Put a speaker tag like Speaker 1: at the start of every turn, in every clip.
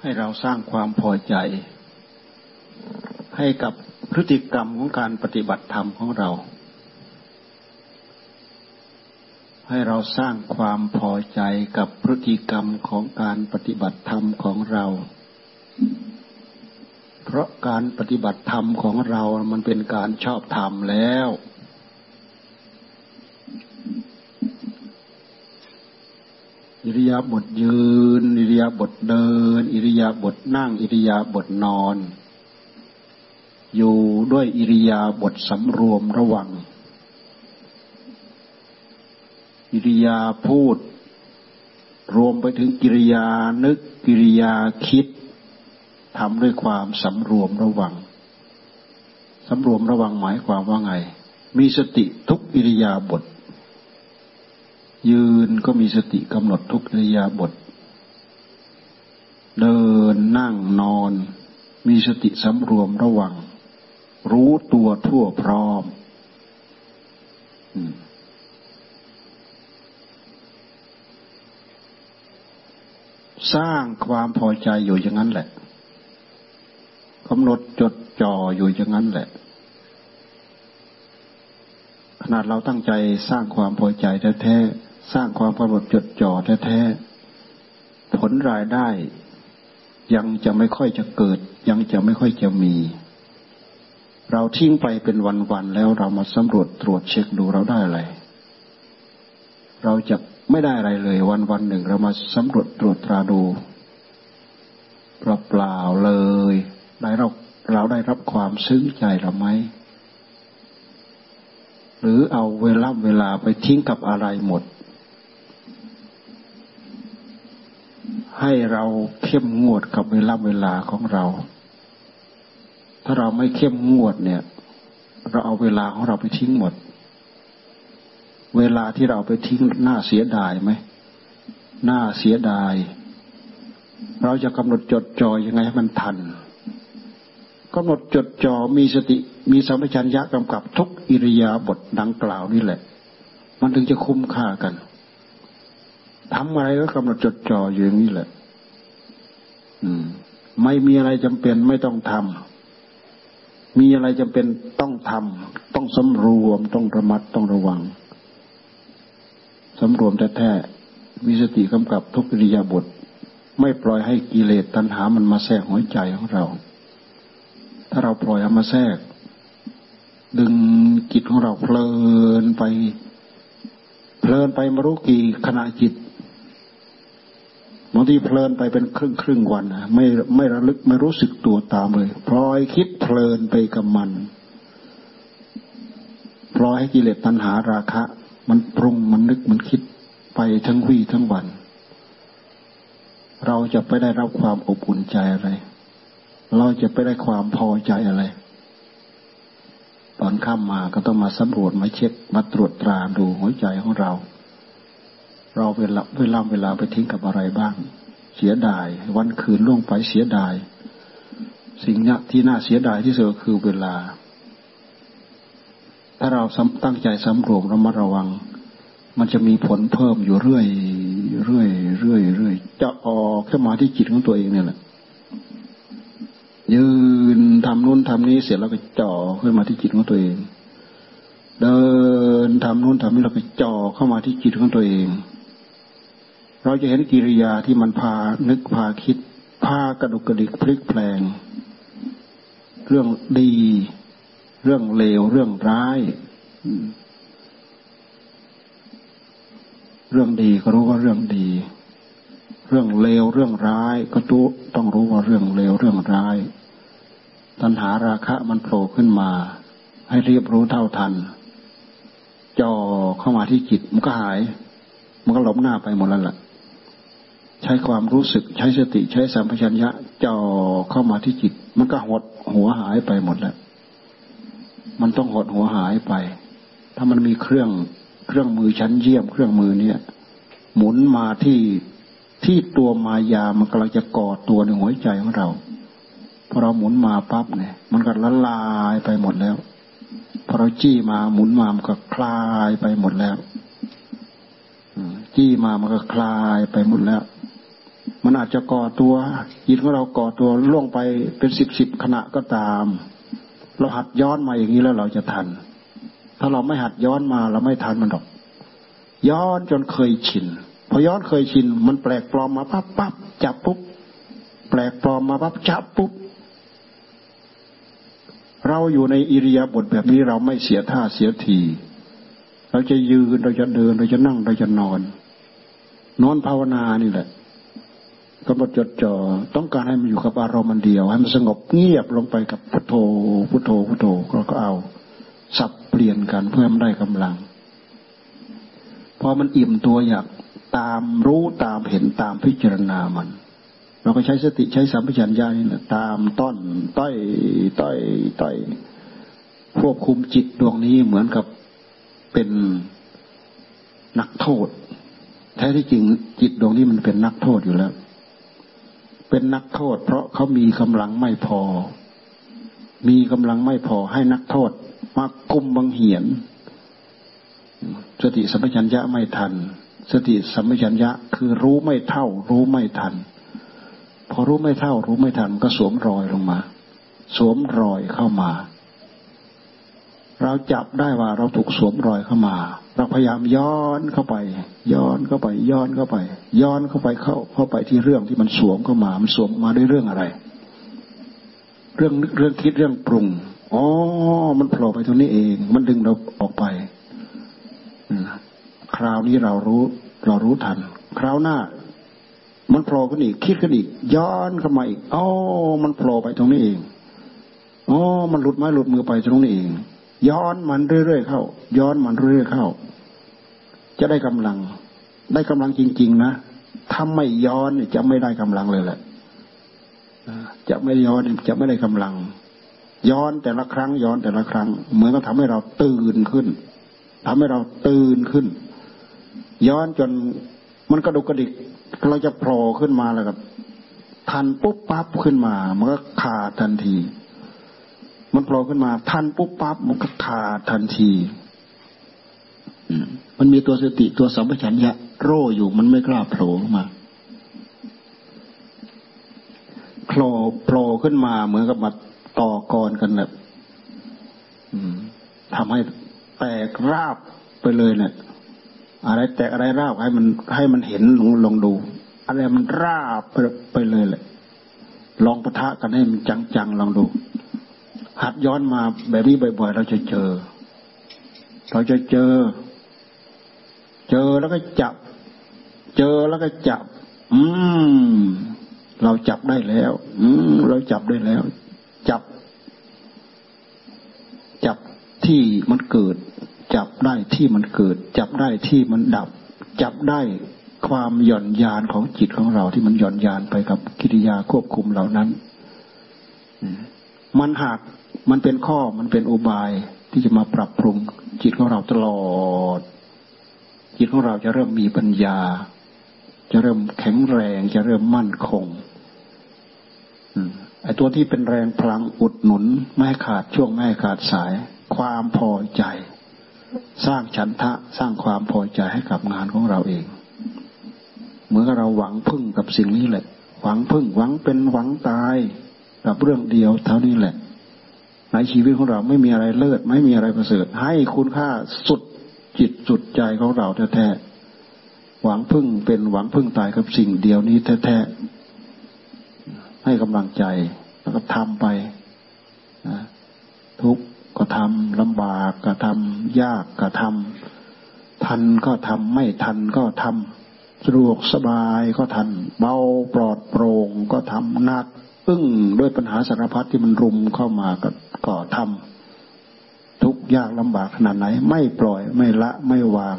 Speaker 1: ให้เราสร้างความพอใจ ให้กับพฤติกรรมของการปฏิบัติธรรมของเรา ให้เราสร้างความพอใจกับพฤติกรรมของการปฏิบัติธรรมของเรา เพราะการปฏิบัติธรรมของเรามันเป็นการชอบธรรมแล้ว อิริยาบถยืน อิริยาบถเดิน อิริยาบถนั่ง อิริยาบถนอน อยู่ด้วยอิริยาบถสำรวมระวัง อิริยาพูด รวมไปถึงกิริยานึกกิริยาคิดทำด้วยความสำรวมระวัง สำรวมระวังหมายความว่าไง มีสติทุกอิริยาบถ ยืนก็มีสติกำหนดทุกอิริยาบถเดินนั่งนอน มีสติสำรวมระวัง รู้ตัวทั่วพร้อมสร้างความพอใจอยู่อย่างนั้นแหละกำหนดจดจ่ออยู่อย่างนั้นแหละ ขนาดเราตั้งใจสร้างความพอใจแท้ สร้างความกำหนดจดจ่อแท้ๆ ผลรายได้ ยังจะไม่ค่อยจะเกิด ยังจะไม่ค่อยจะมี เราทิ้งไปเป็นวันๆแล้วเรามาสำรวจตรวจเช็คดูเราได้อะไร เราจะไม่ได้อะไรเลยวันวันหนึ่ง เรามาสำรวจตรวจตราดูเปล่าเลย ได้เราเราได้รับความซึ้งใจหรือไม่หรือเอาเวลาเวลาไปทิ้งกับอะไรหมด ให้เราเข้มงวดกับเวลาเวลาของเรา ถ้าเราไม่เข้มงวดเนี่ย เราเอาเวลาของเราไปทิ้งหมด เวลาที่เราไปทิ้งน่าเสียดายไหมน่าเสียดาย เราจะกำหนดจดจ่อยังไงให้มันทันกำหนดจดจ่อมีสติมีสัมปชัญญะกำกับทุกอิริยาบถดังกล่าวนี่แหละ มันถึงจะคุ้มค่ากัน ทำอะไรก็กำหนดจดจ่ออยู่อย่างนี้แหละ อืม ไม่มีอะไรจำเป็นไม่ต้องทำมีอะไรจำเป็นต้องทำต้องสำรวมต้องระมัดต้องระวังสำรวมแท้ๆมีสติกำกับทุกอิริยาบถไม่ปล่อยให้กิเลสตัณหามันมาแทรกหัวใจของเรา ถ้าเราปล่อยให้มาแทรก ดึงจิตของเราเพลินไป เพลินไปมารู้กี่ขณะจิต บางทีเพลินไปเป็นครึ่งครึ่งวันไม่ไม่ระลึกไม่รู้สึกตัวตามเลยพลอยคิดเพลินไปกับมันพลอยให้กิเลสตัณหาราคะ มันปรุงมันนึกมันคิดไปทั้งวี่ทั้งวัน เราจะไปได้รับความอบอุ่นใจอะไร เราจะไปได้ความพอใจอะไร ตอนข้ามมาก็ต้องมาสำรวจมาเช็คมาตรวจตราดูหัวใจของเรา เราเวลาเวลาเวลาไปทิ้งกับอะไรบ้าง เสียดาย วันคืนล่วงไปเสียดาย สิ่งนี้ที่น่าเสียดายที่สุดคือเวลา ถ้าเราตั้งใจสำรวมระมัดระวัง มันจะมีผลเพิ่มอยู่เรื่อยเรื่อยเรื่อยเรื่อยจะออกขึ้นมาที่จิตของตัวเองเนี่ยแหละยืนทำนู่นทำนี้เสร็จแล้วก็จ่อขึ้นมาที่จิตของตัวเอง เดินทำนู่นทำนี้เราไปจ่อเข้ามาที่จิตของตัวเอง เราจะเห็นกิริยาที่มันพานึกพาคิด พากระดุกกระดิกพลิกแปลง เรื่องดี เรื่องเลว เรื่องร้าย เรื่องดีก็รู้ว่าเรื่องดี เรื่องเลวเรื่องร้าย ก็ต้ต้องรู้ว่าเรื่องเลวเรื่องร้าย ตัณหาราคะมันโผล่ขึ้นมา ให้เรียบรู้เท่าทันจ่อเข้ามาที่จิตมันก็หาย มันก็หลบหน้าไปหมดแล้วล่ะ ใช้ความรู้สึกใช้สติใช้สัมปชัญญะจ่อเข้ามาที่จิต มันก็หดหัวหายไปหมดแล้ว มันต้องหดหัวหายไป ถ้ามันมีเครื่องเครื่องมือชั้นเยี่ยมเครื่องมือเนี่ย หมุนมาที่ที่ตัวมายามันกำลังจะกอดตัวในหัวใจของเราพอเราหมุนมาปั๊บเนี่ย มันก็ละลายไปหมดแล้วพอเราจี้มาหมุนมามันก็คลายไปหมดแล้วจี้มามันก็คลายไปหมดแล้ว มันอาจจะก่อตัวจิตของเราก่อตัวล่วงไปเป็นสิบสิบขณะก็ตาม เราหัดย้อนมาอย่างนี้แล้วเราจะทัน ถ้าเราไม่หัดย้อนมาเราไม่ทันมันหรอก ย้อนจนเคยชินพอย้อนเคยชิน มันแปลกปลอมมาปั๊บปั๊บจับปุ๊บแปลกปลอมมาปั๊บจับปุ๊บเราอยู่ในอิริยาบถแบบนี้เราไม่เสียท่าเสียที เราจะยืนเราจะเดินเราจะนั่งเราจะนอน นอนภาวนานี่แหละ กำหนดจดจ่อต้องการให้มันอยู่กับอารมณ์มันเดียว ให้มันสงบเงียบลงไปกับพุทโธ พุทโธพุทโธก็ก็เอา สับเปลี่ยนกันเพื่อมันได้กำลัง พอมันอิ่มตัวอยากตามรู้ตามเห็นตามพิจารณามัน เราก็ใช้สติใช้สัมปชัญญะนี่แหละตามต้นต้อยต้อยต้อยควบคุมจิตดวงนี้เหมือนกับเป็นนักโทษ แท้ที่จริงจิตดวงนี้มันเป็นนักโทษอยู่แล้ว เป็นนักโทษ เพราะเขามีกำลังไม่พอ มีกำลังไม่พอให้นักโทษมากุมบังเหียน สติสัมปชัญญะไม่ทัน สติสัมปชัญญะคือรู้ไม่เท่า รู้ไม่ทัน พอรู้ไม่เท่า รู้ไม่ทันก็สวมรอยลงมา สวมรอยเข้ามา เราจับได้ว่าเราถูกสวมรอยเข้ามา เราพยายามย้อนเข้าไป ย้อนเข้าไป ย้อนเข้าไป ย้อนเข้าไปเข้าเข้าไปที่เรื่องที่มันสวมเข้ามา มันสวมมาด้วยเรื่องอะไร เรื่องเรื่องคิดเรื่องปรุงอ๋อมันโผล่ไปตรงนี้เอง มันดึงเราออกไปคราวนี้เรารู้ เรารู้ทัน คราวหน้า มันโผล่ขึ้นอีก คิดขึ้นอีก ย้อนเข้ามาอีกอ๋อมันโผล่ไปตรงนี้เองอ๋อมันหลุดไม้หลุดมือไปตรงนี้เอง ย้อนมันเรื่อยๆเข้า ย้อนมันเรื่อยๆเข้า จะได้กำลัง ได้กำลังจริง ๆ นะถ้าไม่ย้อนจะไม่ได้กำลังเลยแหละจะไม่ย้อนจะไม่ได้กำลัง ย้อนแต่ละครั้ง ย้อนแต่ละครั้ง เหมือนกับทาให้เราตื่นขึ้นทำให้เราตื่นขึ้น ย้อนจนมันกระดุกกระดิกเราจะโผล่ขึ้นมาแล้วกับทันปุ๊บปั๊บขึ้นมา มันก็ขาดทันที มันโผล่ขึ้นมาทันปุ๊บปั๊บมันก็ขาดทันทีมันมีตัวสติตัวสัมปชัญญะโร่อยู่มันไม่กล้าโผล่มาโผล่โผล่ขึ้นมาเหมือนกับมาต่อกรกันแบบทำให้แตกราบไปเลยเนี่ยอะไรแตกอะไรราบให้มันให้มันเห็นลองลองดู อะไรมันราบไปไปเลยแหละลองปะทะกันให้มันจังๆลองดู หัดย้อนมาแบบนี้บ่อยๆ เราจะเจอ เราจะเจอ เจอแล้วก็จับ เจอแล้วก็จับ อืม เราจับได้แล้ว อืม เราจับได้แล้ว จับ จับที่มันเกิด จับได้ที่มันเกิด จับได้ที่มันดับ จับได้ความหย่อนยานของจิตของเราที่มันหย่อนยานไปกับกิริยาควบคุมเหล่านั้นมันหาก มันเป็นข้อมันเป็นอุบายที่จะมาปรับปรุง จิตของเราตลอด จิตของเราจะเริ่มมีปัญญา จะเริ่มแข็งแรง จะเริ่มมั่นคงไอ้ตัวที่เป็นแรงพลังอุดหนุน ไม่ขาดช่วงไม่ขาดสาย ความพอใจ สร้างฉันทะสร้างความพอใจให้กับงานของเราเอง เมื่อเราหวังพึ่งกับสิ่งนี้แหละ หวังพึ่งหวังเป็นหวังตายกับเรื่องเดียวเท่านี้แหละ ในชีวิตของเราไม่มีอะไรเลิศไม่มีอะไรประเสริฐ ให้คุณค่าสุดจิตสุดใจของเราแท้ๆหวังพึ่งเป็นหวังพึ่งตายกับสิ่งเดียวนี้แท้ๆให้กำลังใจแล้วก็ทำไปทุกก็ทำลำบากก็ทำยากก็ทำทันก็ทำไม่ทันก็ทำสะดวกสบายก็ทัน เบาปลอดโปร่งก็ทำหนัก อึ้งด้วยปัญหาสารพัดที่มันรุมเข้ามาก็ก็ทำทุกยากลำบากขนาดไหน ไม่ปล่อยไม่ละไม่วาง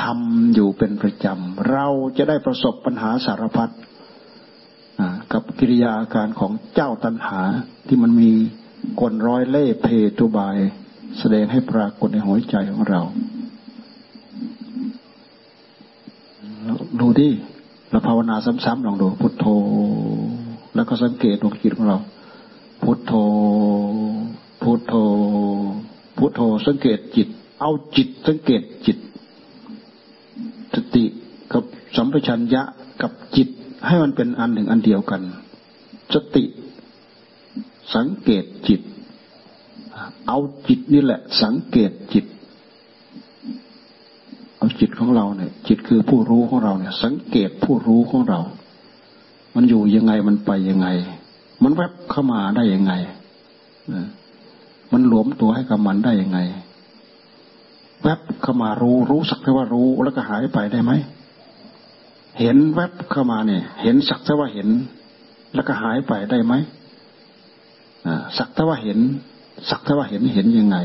Speaker 1: ทำอยู่เป็นประจำ เราจะได้ประสบปัญหาสารพัดกับกิริยาอาการของเจ้าตัณหาที่มันมีกลร้อยเล่เพตุบาย แสดงให้ปรากฏในหัวใจของเราดูดิเราภาวนาซ้ำๆลองดูพุทโธ แล้วก็สังเกตดวงจิตของเรา พุทโธ พุทโธ พุทโธ สังเกตจิต เอาจิต สังเกตจิต สติกับสัมปชัญญะกับจิตให้มันเป็นอันหนึ่งอันเดียวกัน สติ สังเกตจิต เอาจิตนี่แหละ สังเกตจิต เอาจิตของเราเนี่ย จิตคือผู้รู้ของเราเนี่ย สังเกตผู้รู้ของเรา มันอยู่ยังไงมันไปยังไง มันแวบเข้ามาได้ยังไงมันหลวมตัวให้กับมันได้ยังไง แวบเข้ามารู้รู้สักแต่ว่ารู้แล้วก็หายไปได้ไหมเห็นแวบเข้ามาเนี่ย เห็นสักแต่ว่าเห็น แล้วก็หายไปได้ไหมสักแต่ว่าเห็น สักแต่ว่าเห็นเห็นยังไง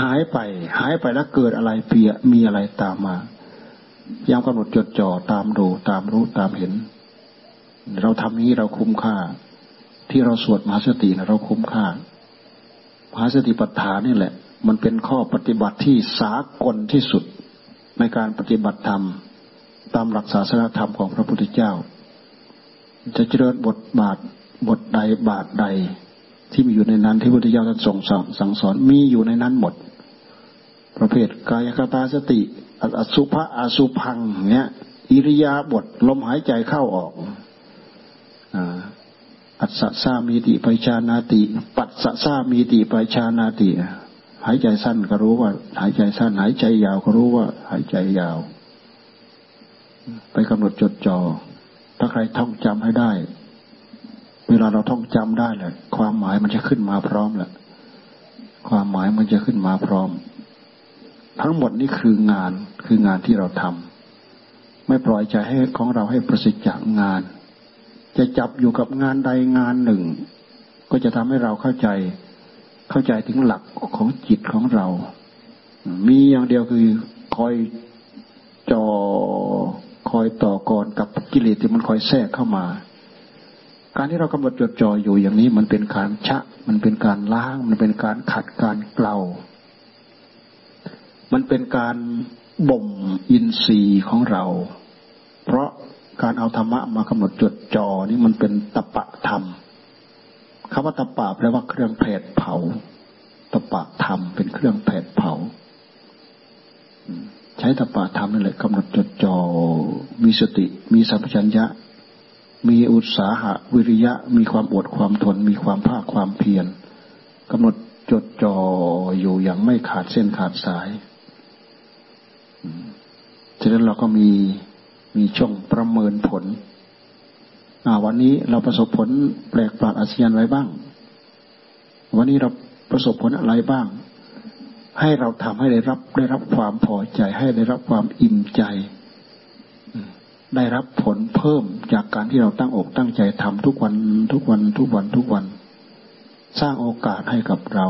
Speaker 1: หายไป หายไปแล้วเกิดอะไรเปียมีอะไรตามมาพยายามกำหนดจดจ่อตามดูตามรู้ตามเห็น เราทำนี้เราคุ้มค่า ที่เราสวดมหาสตินะเราคุ้มค่ามหาสติปัฏฐานนี่แหละ มันเป็นข้อปฏิบัติที่สากลที่สุดในการปฏิบัติธรรม ตามหลักศาสนธรรมของพระพุทธเจ้า จะเจริญบทบาทบทใดบาทใด ที่มีอยู่ในนั้นที่พระพุทธเจ้าท่านทรงสั่งสอนมีอยู่ในนั้นหมด ประเภทกายคตาสติอสุภะอสุพังเนี้ยอิริยาบถลมหายใจเข้าออก อัศสามีติไปชานาติ ปัสสามีติไปชานาติหายใจสั้นก็รู้ว่า หายใจสั้น หายใจยาวก็รู้ว่า หายใจยาว ไปกำหนดจดจอ่อถ้าใครท่องจำให้ได้ เวลาเราท่องจำได้เลยความหมายมันจะขึ้นมาพร้อมแหละความหมายมันจะขึ้นมาพร้อม ทั้งหมดนี้คืองานคืองานที่เราทำไม่ปล่อยใจให้ของเราให้ประสิทธิ์จากงาน จะจับอยู่กับงานใดงานหนึ่ง ก็จะทำให้เราเข้าใจ เข้าใจถึงหลักของจิตของเรา มีอย่างเดียวคือคอยจอคอยต่อกรกับกิเลสที่มันคอยแทรกเข้ามา การที่เรากำหนดจดจ่ออยู่อย่างนี้มันเป็นการชะ มันเป็นการล้าง มันเป็นการขัดการเกลามันเป็นการบ่มอินทรีย์ของเรา การเอาธรรมะมากำหนดจดจ่อนี่มันเป็นตปะธรรมคำว่าตปะแปลว่าเครื่องแผดเผาตปะธรรมเป็นเครื่องแผดเผาใช้ตปะธรรมนั่นแหละกำหนดจดจ่อมีสติ มีสัมปชัญญะ มีอุตสาหะ วิริยะ มีความอดความทน มีความภาคความเพียรกำหนดจดจ่ออยู่อย่างไม่ขาดเส้นขาดสายฉะนั้นเราก็มี มีช่องประเมินผลวันนี้เราประสบผลแปลกประหลาดอาเซียนไว้บ้าง วันนี้เราประสบผลอะไรบ้าง ให้เราทำให้ได้รับได้รับความพอใจ ให้ได้รับความอิ่มใจ ได้รับผลเพิ่มจากการที่เราตั้งอกตั้งใจทำทุกวันทุกวันทุกวันทุกวัน สร้างโอกาสให้กับเรา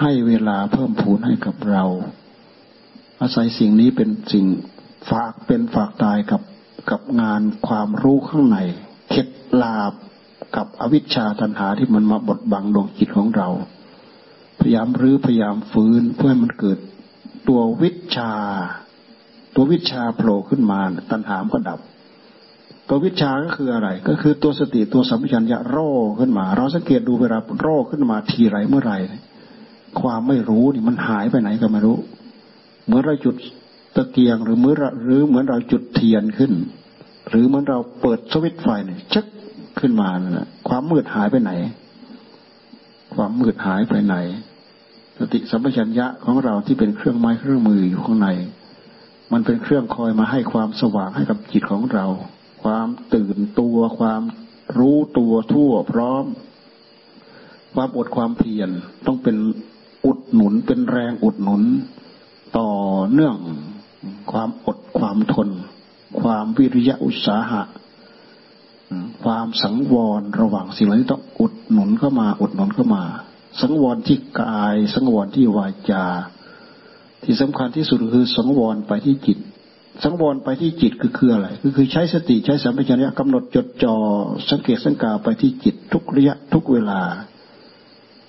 Speaker 1: ให้เวลาเพิ่มพูนให้กับเรา อาศัยสิ่งนี้เป็นสิ่ง ฝากเป็นฝากตายกับกับงานความรู้ข้างในเข็ดลาบกับอวิชชาตันหาที่มันมาบดบังดวงจิตของเรา พยายามรื้อพยายามฟื้นเพื่อให้มันเกิดตัววิชา ตัววิชาโผล่ขึ้นมาตัณหามก็ดับ ตัววิชาก็คืออะไร ก็คือตัวสติตัวสัมปชัญญะโรขึ้นมา เราสังเกตดูเวลาโรขึ้นมาทีไรเมื่อไรความไม่รู้นี่มันหายไปไหนก็ไม่รู้เหมือนเราจุด ตะเกียงหรือเมื่อหรือเหมือนเราจุดเทียนขึ้น หรือเหมือนเราเปิดสวิตไฟเนี่ยชักขึ้นมานะความมืดหายไปไหน ความมืดหายไปไหน สติสัมปชัญญะของเราที่เป็นเครื่องไม้เครื่องมืออยู่ข้างใน มันเป็นเครื่องคอยมาให้ความสว่างให้กับจิตของเรา ความตื่นตัวความรู้ตัวทั่วพร้อม ความอดความเพียรต้องเป็นอุดหนุนเป็นแรงอุดหนุน ต่อเนื่อง ความอดความทน ความวิริยะอุตสาหะ ความสังวรระหว่างสิ่งเหล่านี้ต้องอุดหนุนเข้ามาอุดหนุนเข้ามา สังวรที่กาย สังวรที่วาจา ที่สำคัญที่สุดคือสังวรไปที่จิต สังวรไปที่จิตคือคืออะไรก็คือใช้สติใช้สัมปชัญญะกำหนดจดจอ่อสังเกตสังกาไปที่จิต ทุกระยะทุกเวลา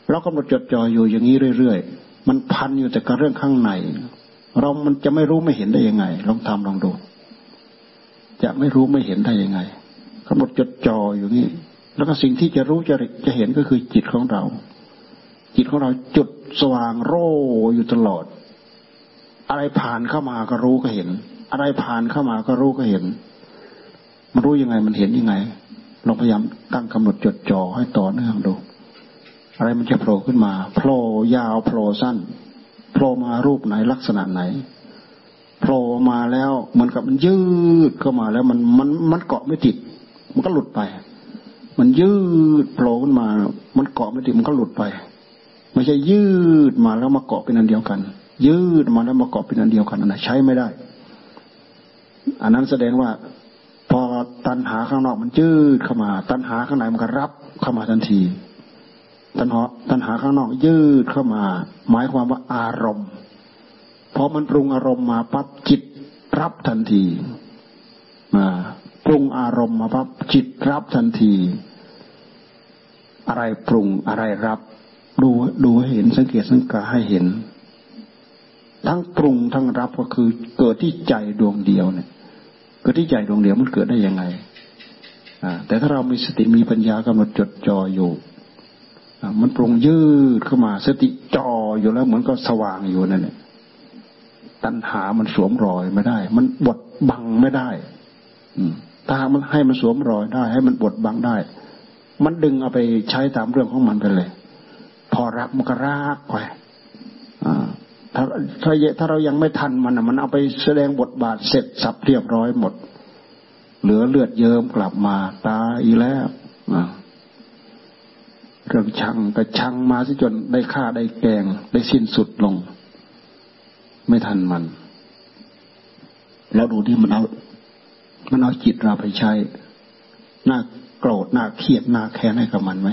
Speaker 1: เรากำหนดจดจ่ออยู่อย่างนี้เรื่อยๆ มันพันอยู่แต่กับเรื่องข้างใน เรามันจะไม่รู้ไม่เห็นได้ยังไง ลองทำลองดู จะไม่รู้ไม่เห็นได้ยังไงกำหนดจดจ่ออยู่นี่ แล้วก็สิ่งที่จะรู้จะจะเห็นก็คือจิตของเรา จิตของเราจุดสว่างโร่อยู่ตลอด อะไรผ่านเข้ามาก็รู้ก็เห็น อะไรผ่านเข้ามาก็รู้ก็เห็น มันรู้ยังไงมันเห็นยังไงลองพยายามตั้งกำหนดจดจ่อให้ต่อเนื่องดู อะไรมันจะโผล่ขึ้นมาโผล่ยาวโผล่สั้น ผล่มารูปไหนลักษณะไหนโผล่มาแล้วเหมือนกับมันยืดเข้ามาแล้วมันมันมันเกาะไม่ติด มันก็หลุดไป มันยืดโผล่ขึ้นมา มันเกาะไม่ติดมันก็หลุดไป ไม่ใช่ยืดมาแล้วมาเกาะเป็นอันเดียวกัน ยืดมาแล้วมาเกาะเป็นอันเดียวกันอันนั้นใช้ไม่ได้ อันนั้นแสดงว่า พอตันหาข้างนอกมันยืดเข้ามา ตันหาข้างในมันก็รับเข้ามาทันที ตันหาตันหาข้างนอกยืดเข้ามา หมายความว่าอารมณ์พอมันปรุงอารมณ์มาปั๊บจิตรับทันทีมาปรุงอารมณ์มาปั๊บจิตรับทันที อะไรปรุงอะไรรับ ดูดูให้เห็นสังเกตสังกาให้เห็น ทั้งปรุงทั้งรับก็คือเกิดที่ใจดวงเดียวเนี่ยเกิดที่ใจดวงเดียวมันเกิดได้ยังไงแต่ถ้าเรามีสติมีปัญญากำหนดจดจ่ออยู่ มันปรุงยืดเข้ามา สติจ่ออยู่แล้วเหมือนก็สว่างอยู่นั่นแหละตัณหามันสวมรอยไม่ได้ มันบดบังไม่ได้ อืมถ้ามันให้มันสวมรอยได้ ให้มันบดบังได้ มันดึงเอาไปใช้ตามเรื่องของมันไปเลย พอรักมันก็รักไปถ้าถ้าถ้าเรายังไม่ทันมันมันเอาไปแสดงบทบาทเสร็จสับเรียบร้อยหมด เหลือเลือดเยิ้มกลับมาตายอีแล้ว เรื่องชังก็ชังมาสิจนได้ฆ่าได้แกง ได้สิ้นสุดลง ไม่ทันมัน แล้วดูที่มันเอา มันเอาจิตเราไปใช้หน้าโกรธหน้าเครียดหน้าแค้นให้กับมันไหม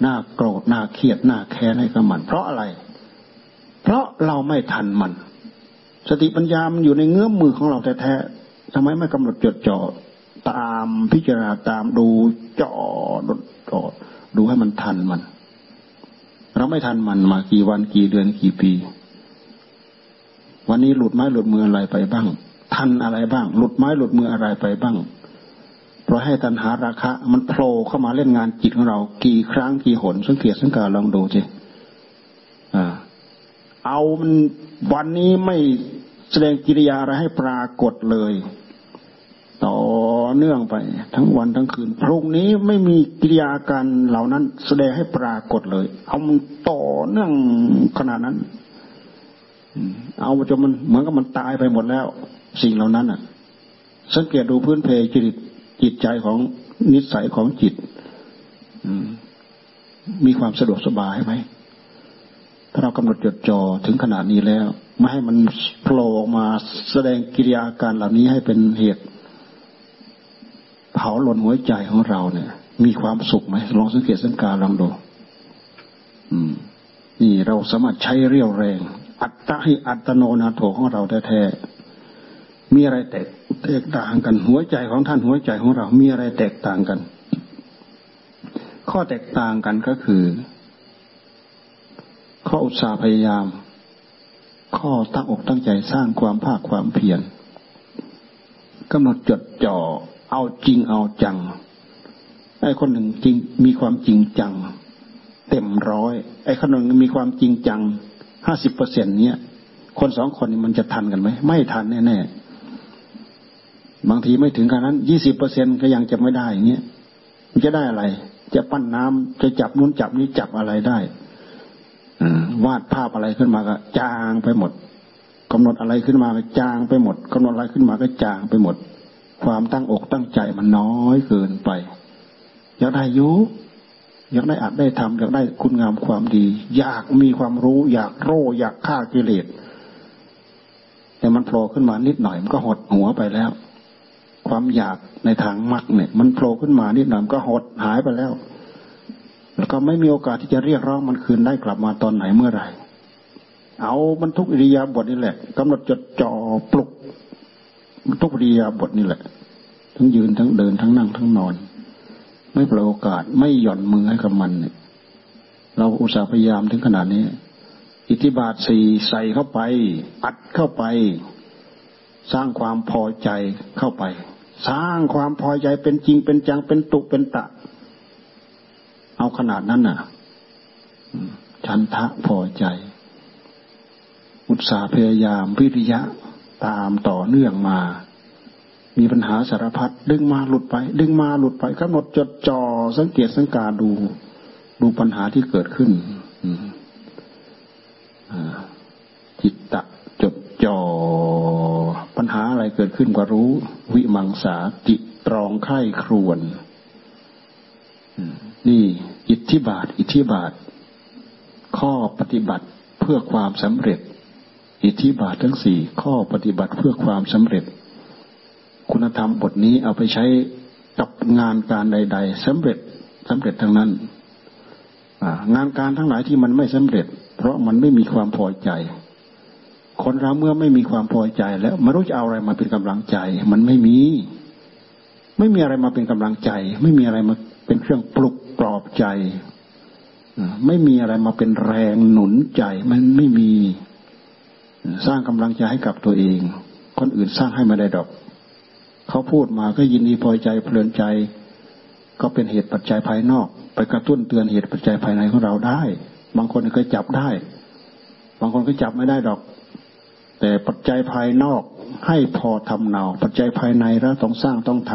Speaker 1: หน้าโกรธหน้าเครียดหน้าแค้นให้กับมัน เพราะอะไร เพราะเราไม่ทันมัน สติปัญญามันอยู่ในเงื้อมมือของเราแท้ๆทำไมไม่กำหนดจดจ่อตามพิจารณาตามดูจ่อจ่อ ดูให้มันทันมัน เราไม่ทันมันมากี่วันกี่เดือนกี่ปี วันนี้หลุดไม้หลุดมืออะไรไปบ้าง ทันอะไรบ้าง หลุดไม้หลุดมืออะไรไปบ้างเพราะให้ตัณหาราคะ มันโผล่เข้ามาเล่นงานจิตของเรา กี่ครั้งกี่หนสังเกตสังการลองดูสิเอามันวันนี้ไม่แสดงกิริยาอะไรให้ปรากฏเลย เนื่องไป ทั้งวันทั้งคืน พรุ่งนี้ไม่มีกิริยาการเหล่านั้น แสดงให้ปรากฏเลย เอามันต่อเนื่องขนาดนั้นเอาจนมันเหมือนกับมันตายไปหมดแล้ว สิ่งเหล่านั้นอะ สังเกตดูพื้นเพจิตจิตใจของนิสัยของจิตมีความสะดวกสบายไหมถ้าเรากำหนดจดจ่อถึงขนาดนี้แล้ว ไม่ให้มันโผล่ออกมาแสดงกิริยาการเหล่านี้ให้เป็นเหตุาหล่นหัวใจของเราเนี่ย มีความสุขไหมลองสังเกตสังการลองดูนี่เราสามารถใช้เรี่ยวแรง อัตตาให้อัตโนนาโถของเราแท้ๆมีอะไรแตกแตกต่างกัน หัวใจของท่านหัวใจของเรา มีอะไรแตกต่างกัน ข้อแตกต่างกันก็คือ ข้ออุตสาห์พยายาม ข้อตั้งอกตั้งใจสร้างความภาคความเพียรกำหนดจดจ่อ เอาจริงเอาจังไอ้คนหนึ่งจริงมีความจริงจัง เต็มร้อยไอ้คนหนึ่งมีความจริงจังห้าสิบเปอร์เซ็นเนี้ยคนสองคนนี้มันจะทันกันไหมไม่ทันแน่ๆบางทีไม่ถึงขนาดนั้นยี่สิบเปอร์เซ็นก็ยังจะไม่ได้อย่างเงี้ยมันจะได้อะไร จะปั้นน้ำจะจับนู้นจับนี้จับอะไรได้วาดภาพอะไรขึ้นมาก็จางไปหมดกำหนดอะไรขึ้นมาก็จางไปหมดกำหนดอะไรขึ้นมาก็จางไปหมด ความตั้งอกตั้งใจมันน้อยเกินไป อยากได้ยุอยากได้อัดได้ทำอยากได้คุณงามความดี อยากมีความรู้ อยากโร่อยากฆ่ากิเลสแต่มันโผล่ขึ้นมานิดหน่อยมันก็หดหัวไปแล้ว ความอยากในทางมรรคเนี่ย มันโผล่ขึ้นมานิดหน่อยก็หดหายไปแล้ว แล้วก็ไม่มีโอกาสที่จะเรียกร้องมันคืนได้กลับมาตอนไหนเมื่อไหร่ เอามันทุกอิริยาบถนี่แหละกำหนดจดจ่อปลุก ทุกอิริยาบถนี่แหละ ทั้งยืนทั้งเดินทั้งนั่งทั้งนอน ไม่ปล่อยโอกาสไม่หย่อนมือให้กับมันเนี่ยเราอุตส่าห์พยายามถึงขนาดนี้ อิทธิบาทสี่ใส่เข้าไป อัดเข้าไป สร้างความพอใจเข้าไป สร้างความพอใจเป็นจริงเป็นจังเป็นตุเป็นตะ เอาขนาดนั้นน่ะฉันทะพอใจ อุตสาห์พยายามวิริยะ ตามต่อเนื่องมา มีปัญหาสารพัดดึงมาหลุดไป ดึงมาหลุดไปกำหนดจดจ่อสังเกตสังการดู ดูปัญหาที่เกิดขึ้นจิตตะจดจ่อปัญหาอะไรเกิดขึ้นก็รู้ วิมังสาจิตตรองไข้ครวนนี่ อิทธิบาท อิทธิบาท ข้อปฏิบัติเพื่อความสำเร็จ อิทธิบาททั้งสี่ข้อปฏิบัติเพื่อความสำเร็จ คุณธรรมบทนี้เอาไปใช้กับงานการใด ๆสำเร็จสำเร็จทั้งนั้นงานการทั้งหลายที่มันไม่สำเร็จ เพราะมันไม่มีความพอใจ คนเราเมื่อไม่มีความพอใจ แล้วไม่รู้จะเอาอะไรมาเป็นกำลังใจ มันไม่มี ไม่มีอะไรมาเป็นกำลังใจ ไม่มีอะไรมาเป็นเครื่องปลุกปลอบใจไม่มีอะไรมาเป็นแรงหนุนใจ มันไม่มี สร้างกำลังใจให้กับตัวเอง คนอื่นสร้างให้มาได้ดอก เขาพูดมาก็ยินดีพอใจเพลินใจ ก็เป็นเหตุปัจจัยภายนอก ไปกระตุ้นเตือนเหตุปัจจัยภายในของเราได้ บางคนก็จับได้ บางคนก็จับไม่ได้ดอก แต่ปัจจัยภายนอกให้พอทำเนา ปัจจัยภายในเราต้องสร้างต้องท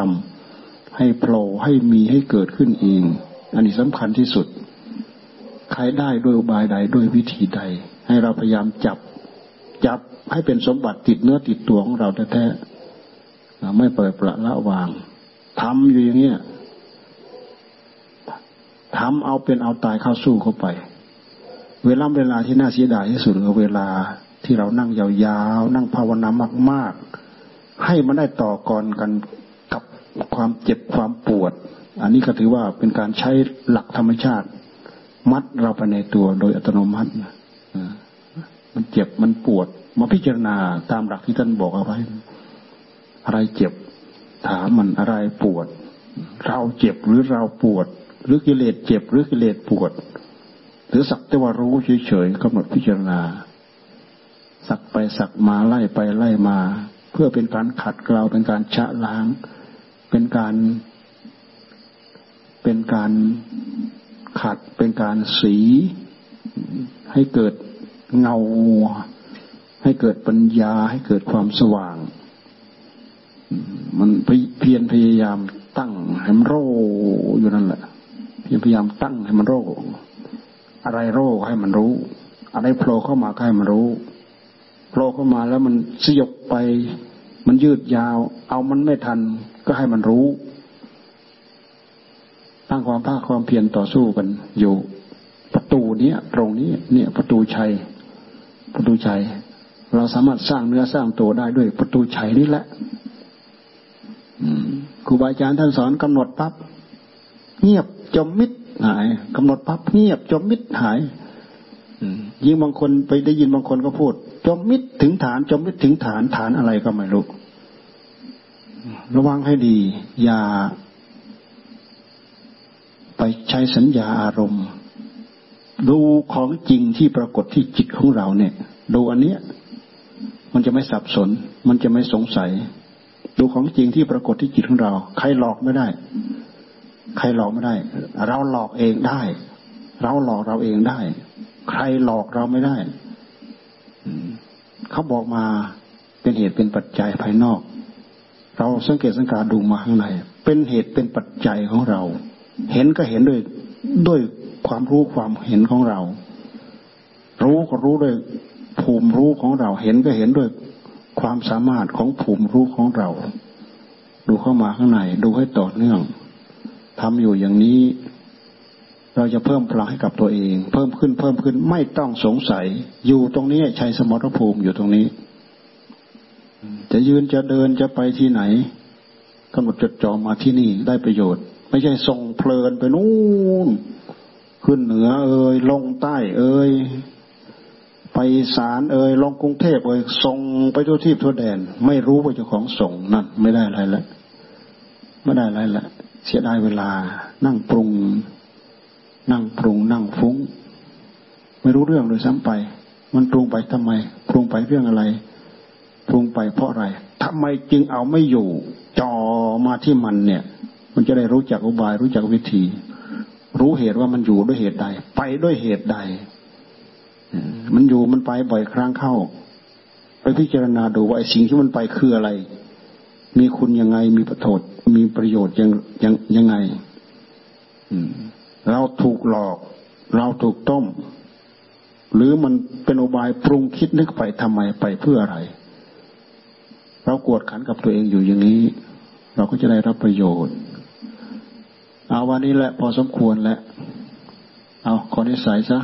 Speaker 1: ำให้โผล่ให้มีให้เกิดขึ้นเอง อันนี้สำคัญที่สุด ใครได้ด้วยอุบายใดด้วยวิธีใด ให้เราพยายามจับ จับให้เป็นสมบัติติดเนื้อติดตัวของเราแท้ๆไม่เปิดประละวางทำอยู่อย่างเงี้ยทำเอาเป็นเอาตายเข้าสู้เข้าไป เวลาเวลาที่น่าเสียดายที่สุดคือเวลาที่เรานั่งยาวๆนั่งภาวนามาก ๆ ให้มันได้ต่อกรกันกับความเจ็บความปวด อันนี้ก็ถือว่าเป็นการใช้หลักธรรมชาติ มัดเราไปในตัวโดยอัตโนมัติ มันเจ็บมันปวด มาพิจารณาตามหลักที่ท่านบอกเอาไว้ อะไรเจ็บ ถามมันอะไรปวด เราเจ็บหรือเราปวด หรือกิเลสเจ็บหรือกิเลสปวด หรือสักแต่ว่ารู้เฉยๆกำหนดพิจารณา สักไปสักมาไล่ไปไล่มา เพื่อเป็นการขัดเกลาเป็นการชะล้าง เป็นการเป็นการขัดเป็นการสีให้เกิด เงา ให้เกิดปัญญาให้เกิดความสว่าง มันเพียรพยายามตั้งให้มันโรอยู่นั่นแหละเพียรพยายามตั้งให้มันโรอะไรโรให้มันรู้ อะไรโผล่เข้ามาให้มันรู้โผล่เข้ามาแล้วมันสยบไป มันยืดยาว เอามันไม่ทันก็ให้มันรู้ ตั้งความภาคความเพียรต่อสู้กันอยู่ประตูเนี้ยตรงนี้เนี่ยประตูชัย ประตูชัยเราสามารถสร้างเนื้อสร้างตัวได้ด้วยประตูชัยนี่แหละครูบาอาจารย์ท่านสอนกำหนดปั๊บเงียบจมมิดหายกำหนดปั๊บเงียบจมมิดหายยิ่งบางคนไปได้ยินบางคนก็พูด จมมิดถึงฐาน จมมิดถึงฐานฐานอะไรก็ไม่รู้ระวังให้ดี อย่า ไปใช้สัญญาอารมณ์ ดูของจริงที่ปรากฏที่จิตของเราเนี่ย ดูอันเนี้ย มันจะไม่สับสน มันจะไม่สงสัย ดูของจริงที่ปรากฏที่จิตของเรา ใครหลอกไม่ได้ ใครหลอกไม่ได้ เราหลอกเองได้ เราหลอกเราเองได้ ใครหลอกเราไม่ได้เขาบอกมาเป็นเหตุเป็นปัจจัยภายนอก เราสังเกตสังการดูมาข้างใน เป็นเหตุเป็นปัจจัยของเรา เห็นก็เห็นด้วยด้วย ความรู้ความเห็นของเรา รู้ก็รู้ด้วยภูมิรู้ของเรา เห็นก็เห็นด้วยความสามารถของภูมิรู้ของเรา ดูเข้ามาข้างในดูให้ต่อเนื่องทำอยู่อย่างนี้ เราจะเพิ่มพลังให้กับตัวเอง เพิ่มขึ้นเพิ่มขึ้นไม่ต้องสงสัย อยู่ตรงนี้ใช้สมรภูมิอยู่ตรงนี้ จะยืนจะเดินจะไปที่ไหนกำหนดจดจ่อมาที่นี่ได้ประโยชน์ ไม่ใช่ส่งเพลินไปนู่น ขึ้นเหนือเอ่ยลงใต้เอ่ยไปสารเอ่ยลงกรุงเทพเอ่ยส่งไปทั่วที่ทั่วแดน ไม่รู้ว่าเจ้าของส่งนั่นไม่ได้อะไรละไม่ได้อะไรละเสียดายเวลา นั่งปรุง นั่งปรุง นั่งฟุ้ง ไม่รู้เรื่องเลยซ้ำไป มันปรุงไปทำไม ปรุงไปเรื่องอะไร ปรุงไปเพราะอะไรทำไมจึงเอาไม่อยู่จ่อมาที่มันเนี่ย มันจะได้รู้จักอุบายรู้จักวิธี รู้เหตุว่ามันอยู่ด้วยเหตุใด ไปด้วยเหตุใด มันอยู่มันไปบ่อยครั้งเข้า ไปพิจารณาดูว่าไอ้สิ่งที่มันไปคืออะไร มีคุณยังไงมีประโยชน์มีประโยชน์ยังยังยังไงเราถูกหลอก เราถูกต้ม หรือมันเป็นอุบายปรุงคิดนึกไปทำไมไปเพื่ออะไร เรากวดขันกับตัวเองอยู่อย่างนี้ เราก็จะได้รับประโยชน์ เอาวันนี้แหละพอสมควรแล้ว เอาขอนิสัยซะ